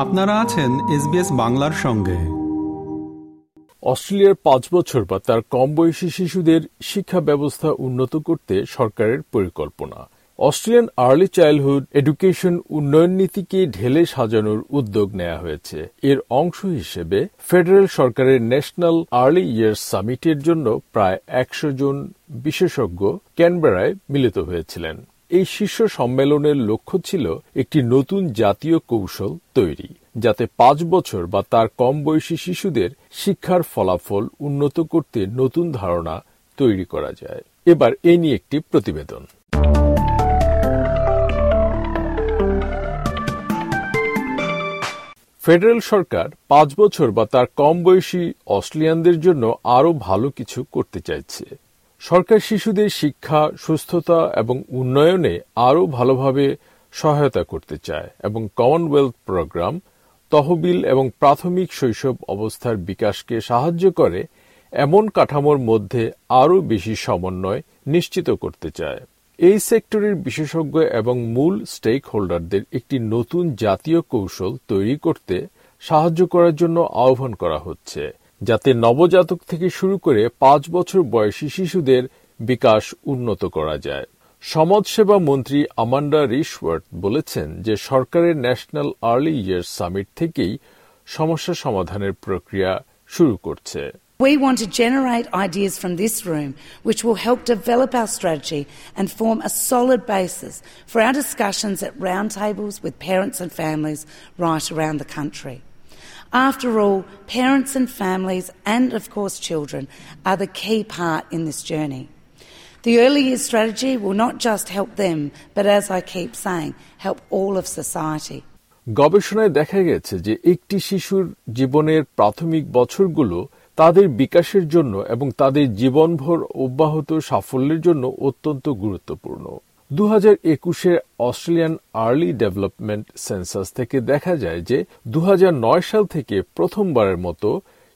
আপনারা আছেন এসবিএস বাংলার সঙ্গে। অস্ট্রেলিয়ার পাঁচ বছর বা তার কম বয়সী শিশুদের শিক্ষা ব্যবস্থা উন্নত করতে সরকারের পরিকল্পনা। অস্ট্রেলিয়ান আর্লি চাইল্ডহুড এডুকেশন উন্নয়ন নীতিকে ঢেলে সাজানোর উদ্যোগ নেওয়া হয়েছে। এর অংশ হিসেবে ফেডারেল সরকারের ন্যাশনাল আর্লি ইয়ার্স সামিটের জন্য প্রায় একশো জন বিশেষজ্ঞ ক্যানবেরায় মিলিত হয়েছিলেন। এই শীর্ষ সম্মেলনের লক্ষ্য ছিল একটি নতুন জাতীয় কৌশল তৈরি, যাতে পাঁচ বছর বা তার কম বয়সী শিশুদের শিক্ষার ফলাফল উন্নত করতে নতুন ধারণা তৈরি করা যায়। এবার এ নিয়ে একটি প্রতিবেদন। ফেডারেল সরকার পাঁচ বছর বা তার কম বয়সী অস্ট্রেলিয়ানদের জন্য আরও ভালো কিছু করতে চাইছে। সরকার শিশুদের শিক্ষা, সুস্থতা এবং উন্নয়নে আরও ভালোভাবে সহায়তা করতে চায় এবং কমনওয়েলথ প্রোগ্রাম তহবিল এবং প্রাথমিক শৈশব অবস্থার বিকাশকে সাহায্য করে এমন কাঠামোর মধ্যে আরও বেশি সমন্বয় নিশ্চিত করতে চায়। এই সেক্টরের বিশেষজ্ঞ এবং মূল স্টেক হোল্ডারদের একটি নতুন জাতীয় কৌশল তৈরি করতে সাহায্য করার জন্য আহ্বান করা হচ্ছে। যাতে নবজাতক থেকে শুরু করে পাঁচ বছর বয়সী শিশুদের বিকাশ উন্নত করা যায় সমাজসেবা মন্ত্রী আমান্ডা রিশওয়ার্থ বলেছেন যে সরকারের ন্যাশনাল আর্লি ইয়ার্স সামিট থেকেই সমস্যা সমাধানের প্রক্রিয়া শুরু করছে We want to generate ideas from this room which will help develop our strategy and form a solid basis for our discussions at roundtables with parents and families right around the country. After all, parents and families, and of course children, are the key part in this journey. The early years strategy will not just help them, but as I keep saying, help all of society. গবেষণায় দেখা গেছে যে একটি শিশুর জীবনের প্রাথমিক বছরগুলো তাদের বিকাশের জন্য এবং তাদের জীবনভর অব্যাহত সাফল্যের জন্য অত্যন্ত গুরুত্বপূর্ণ দু হাজার একুশের অস্ট্রেলিয়ান আর্লি ডেভেলপমেন্ট সেন্সাস থেকে দেখা যায় যে দু হাজার নয় সাল থেকে প্রথমবারের মতো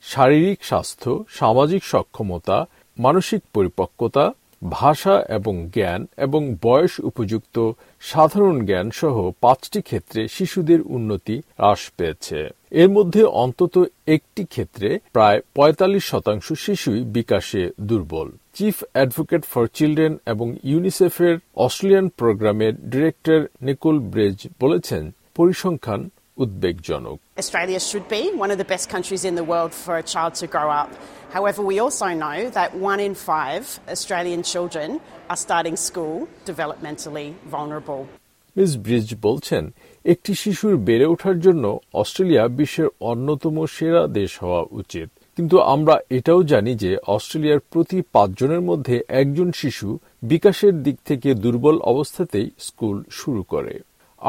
শারীরিক স্বাস্থ্য, সামাজিক সক্ষমতা, মানসিক পরিপক্কতা ভাষা এবং জ্ঞান এবং বয়স উপযুক্ত সাধারণ জ্ঞান সহ পাঁচটি ক্ষেত্রে শিশুদের উন্নতি হ্রাস পেয়েছে। এর মধ্যে অন্তত একটি ক্ষেত্রে প্রায় ৪৫ শতাংশ শিশুই বিকাশে দুর্বল। চিফ অ্যাডভোকেট ফর চিলড্রেন এবং ইউনিসেফের অস্ট্রেলিয়ান প্রোগ্রামের ডিরেক্টর নিকোল ব্রেজ বলেছেন, পরিসংখ্যান উদ্বেগজনক। Australia should be one of best countries in world for a child to grow up however one in five Australian children are starting school developmentally vulnerable Miss Bridge বলছেন একটি শিশুর বেড়ে ওঠার জন্য অস্ট্রেলিয়া বিশ্বের অন্যতম সেরা দেশ হওয়া উচিত। কিন্তু আমরা এটাও জানি যে অস্ট্রেলিয়ার প্রতি পাঁচজনের মধ্যে একজন শিশু বিকাশের দিক থেকে দুর্বল অবস্থাতেই স্কুল শুরু করে।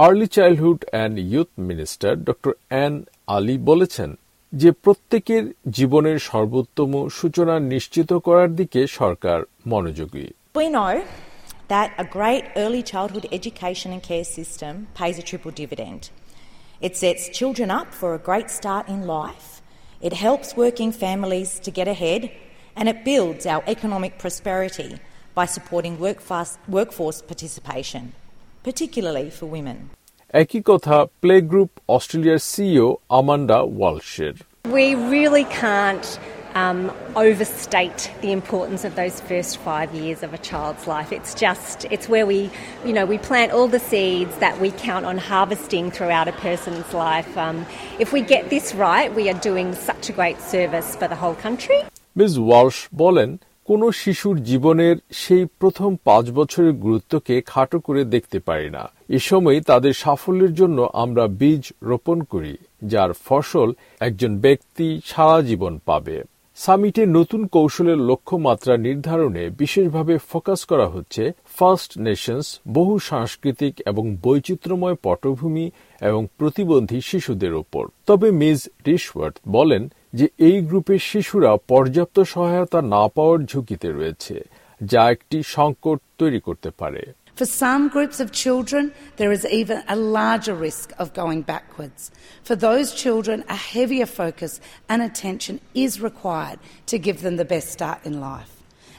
Early childhood and youth minister Dr Anne Aly বলেছেন যে প্রত্যেকের জীবনের সর্বোত্তম সূচনা নিশ্চিত করার দিকে সরকার মনোযোগী that a great early childhood education and care system pays a triple dividend. It sets children up for a great start in life, it helps working families to get ahead, and it builds our economic prosperity by supporting workforce, workforce participation, particularly for women. একই কথা play group অস্ট্রেলিয়ার CEO Amanda ওয়ালশের We really can't um, overstate the importance of those first five years of a child's life. It's just, it's where we, you know, we plant all the seeds that we count on harvesting throughout a person's life. Um, if we get this right, we are doing such a great service for the whole country. Ms Walsh বলেন কোন শিশুর জীবনের সেই প্রথম পাঁচ বছরের গুরুত্বকে খাটো করে দেখতে পারি না। এ সময় তাদের সাফল্যের জন্য আমরা বীজ রোপণ করি, যার ফসল একজন ব্যক্তি সারা জীবন পাবে। সামিটে নতুন কৌশলের লক্ষ্যমাত্রা নির্ধারণে বিশেষভাবে ফোকাস করা হচ্ছে ফার্স্ট নেশনস, বহু সাংস্কৃতিক এবং বৈচিত্র্যময় পটভূমি এবং প্রতিবন্ধী শিশুদের ওপর। তবে মিস রিশওয়ার্থ বলেন যে এই গ্রুপের শিশুরা পর্যাপ্ত সহায়তা না পাওয়ার ঝুঁকিতে রয়েছে যা একটি সংকট তৈরি করতে পারে For some groups of children, there is even a larger risk of going backwards. For those children, a heavier focus and attention is required to give them the best start in life.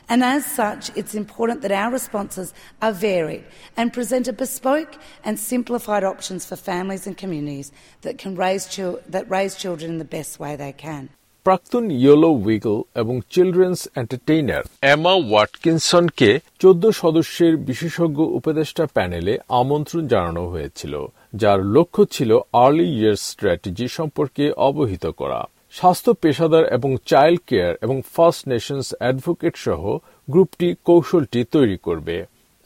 And as such, it's important that our responses are varied and present a bespoke and simplified options for families and communities that can raise, chil- that raise children in the best way they can. প্রাক্তন yellow wiggle এবং children's entertainer Emma ওয়াটকিনসনকে চোদ্দ সদস্যের বিশেষজ্ঞ উপদেষ্টা প্যানেলে আমন্ত্রণ জানানো হয়েছিল যার লক্ষ্য ছিল আর্লি ইয়ার্স স্ট্র্যাটেজি সম্পর্কে অবহিত করা স্বাস্থ্য পেশাদার এবং চাইল্ড কেয়ার এবং ফার্স্ট নেশনস অ্যাডভোকেট সহ গ্রুপটি কৌশলটি তৈরি করবে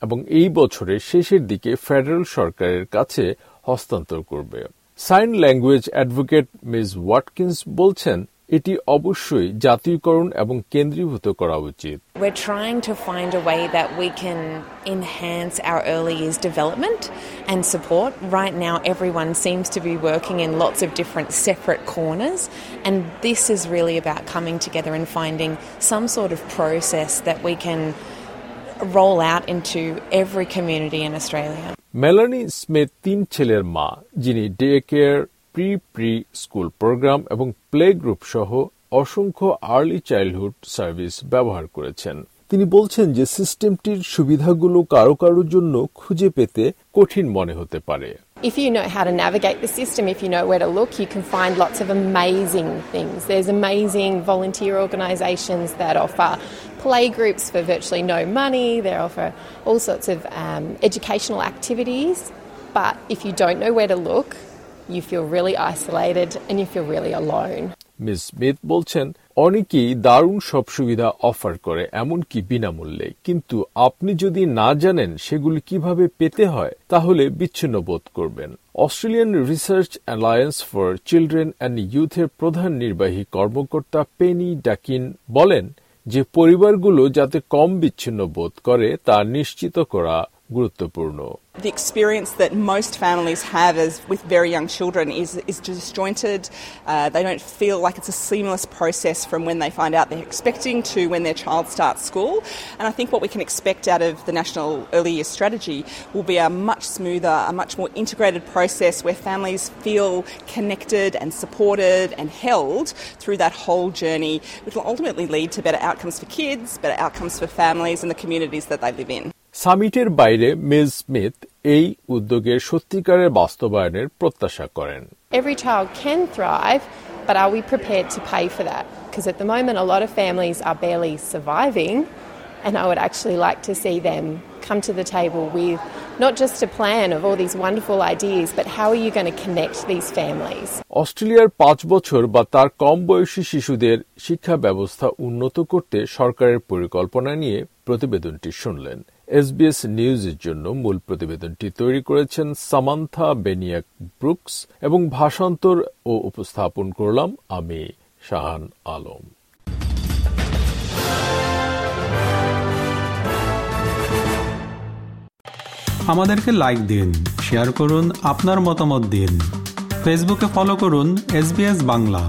এবং এই বছরের শেষের দিকে ফেডারেল সরকারের কাছে হস্তান্তর করবে। Sign language advocate Miss Watkins বলছেন এটি অবশ্যই জাতীয়করণ এবং কেন্দ্রীভূত করা উচিত We're trying to find a way that we can enhance our early years development and support. Right now, everyone seems to be working in lots of different separate corners, and this is really about coming together and finding some sort of process that we can roll out into every community in Australia. Melanie Smith তিন ছেলের মা যিনি day care pre pre school program এবং play group সহ অসংখ্য early childhood service ব্যবহার করেছেন তিনি বলছেন যে সিস্টেমটির সুবিধাগুলো কারও কারোর জন্য খুঁজে পেতে কঠিন মনে হতে পারে If you know how to navigate the system, if you know where to look, you can find lots of amazing things. There's amazing volunteer organisations that offer play groups for virtually no money, they offer all sorts of um, educational activities. But if you don't know where to look, you feel really isolated and you feel really alone. Miss Smith বলছেন, অনেকেই দারুণ সব সুবিধা offer করে, এমনকি বিনামূল্যে কিন্তু আপনি যদি না জানেন সেগুলি কীভাবে পেতে হয়, তাহলে বিচ্ছিন্ন বোধ করবেন Australian research alliance for children and ইউথের প্রধান নির্বাহী কর্মকর্তা পেনি ডাকিন বলেন যে, পরিবারগুলো যাতে কম বিচ্ছিন্ন বোধ করে, তা নিশ্চিত করা গুরুত্বপূর্ণ The experience that most families have as with very young children is, is disjointed. Uh, they don't feel like it's a seamless process from when they find out they're expecting to when their child starts school. And I think what we can expect out of the National Early Years Strategy will be a much smoother, a much more integrated process where families feel connected and supported and held through that whole journey, which will ultimately lead to better outcomes for kids, better outcomes for families and the communities that they live in. সামিটের বাইরে miss Smith এই উদ্যোগের সত্যিকারের বাস্তবায়নের প্রত্যাশা করেন Every child can thrive, but are we prepared to pay for that? Because at the moment, a lot of families are barely surviving, and I would actually like to see them come to the table with not just a plan of all these wonderful ideas, but how are you going to connect these families? অস্ট্রেলিয়ার পাঁচ বছর বা তার কম বয়সী শিশুদের শিক্ষা ব্যবস্থা উন্নত করতে সরকারের পরিকল্পনা নিয়ে প্রতিবেদনটি শুনলেন এসবিএস নিউজের জন্য মূল প্রতিবেদনটি তৈরি করেছেন সামান্থা বেনিয়াক ব্রুকস এবং ভাষান্তর ও উপস্থাপন করলাম আমি শাহান আলম। আমাদেরকে লাইক দিন শেয়ার করুন, আপনার মতামত দিন। ফেসবুকে ফলো করুন এস বাংলা।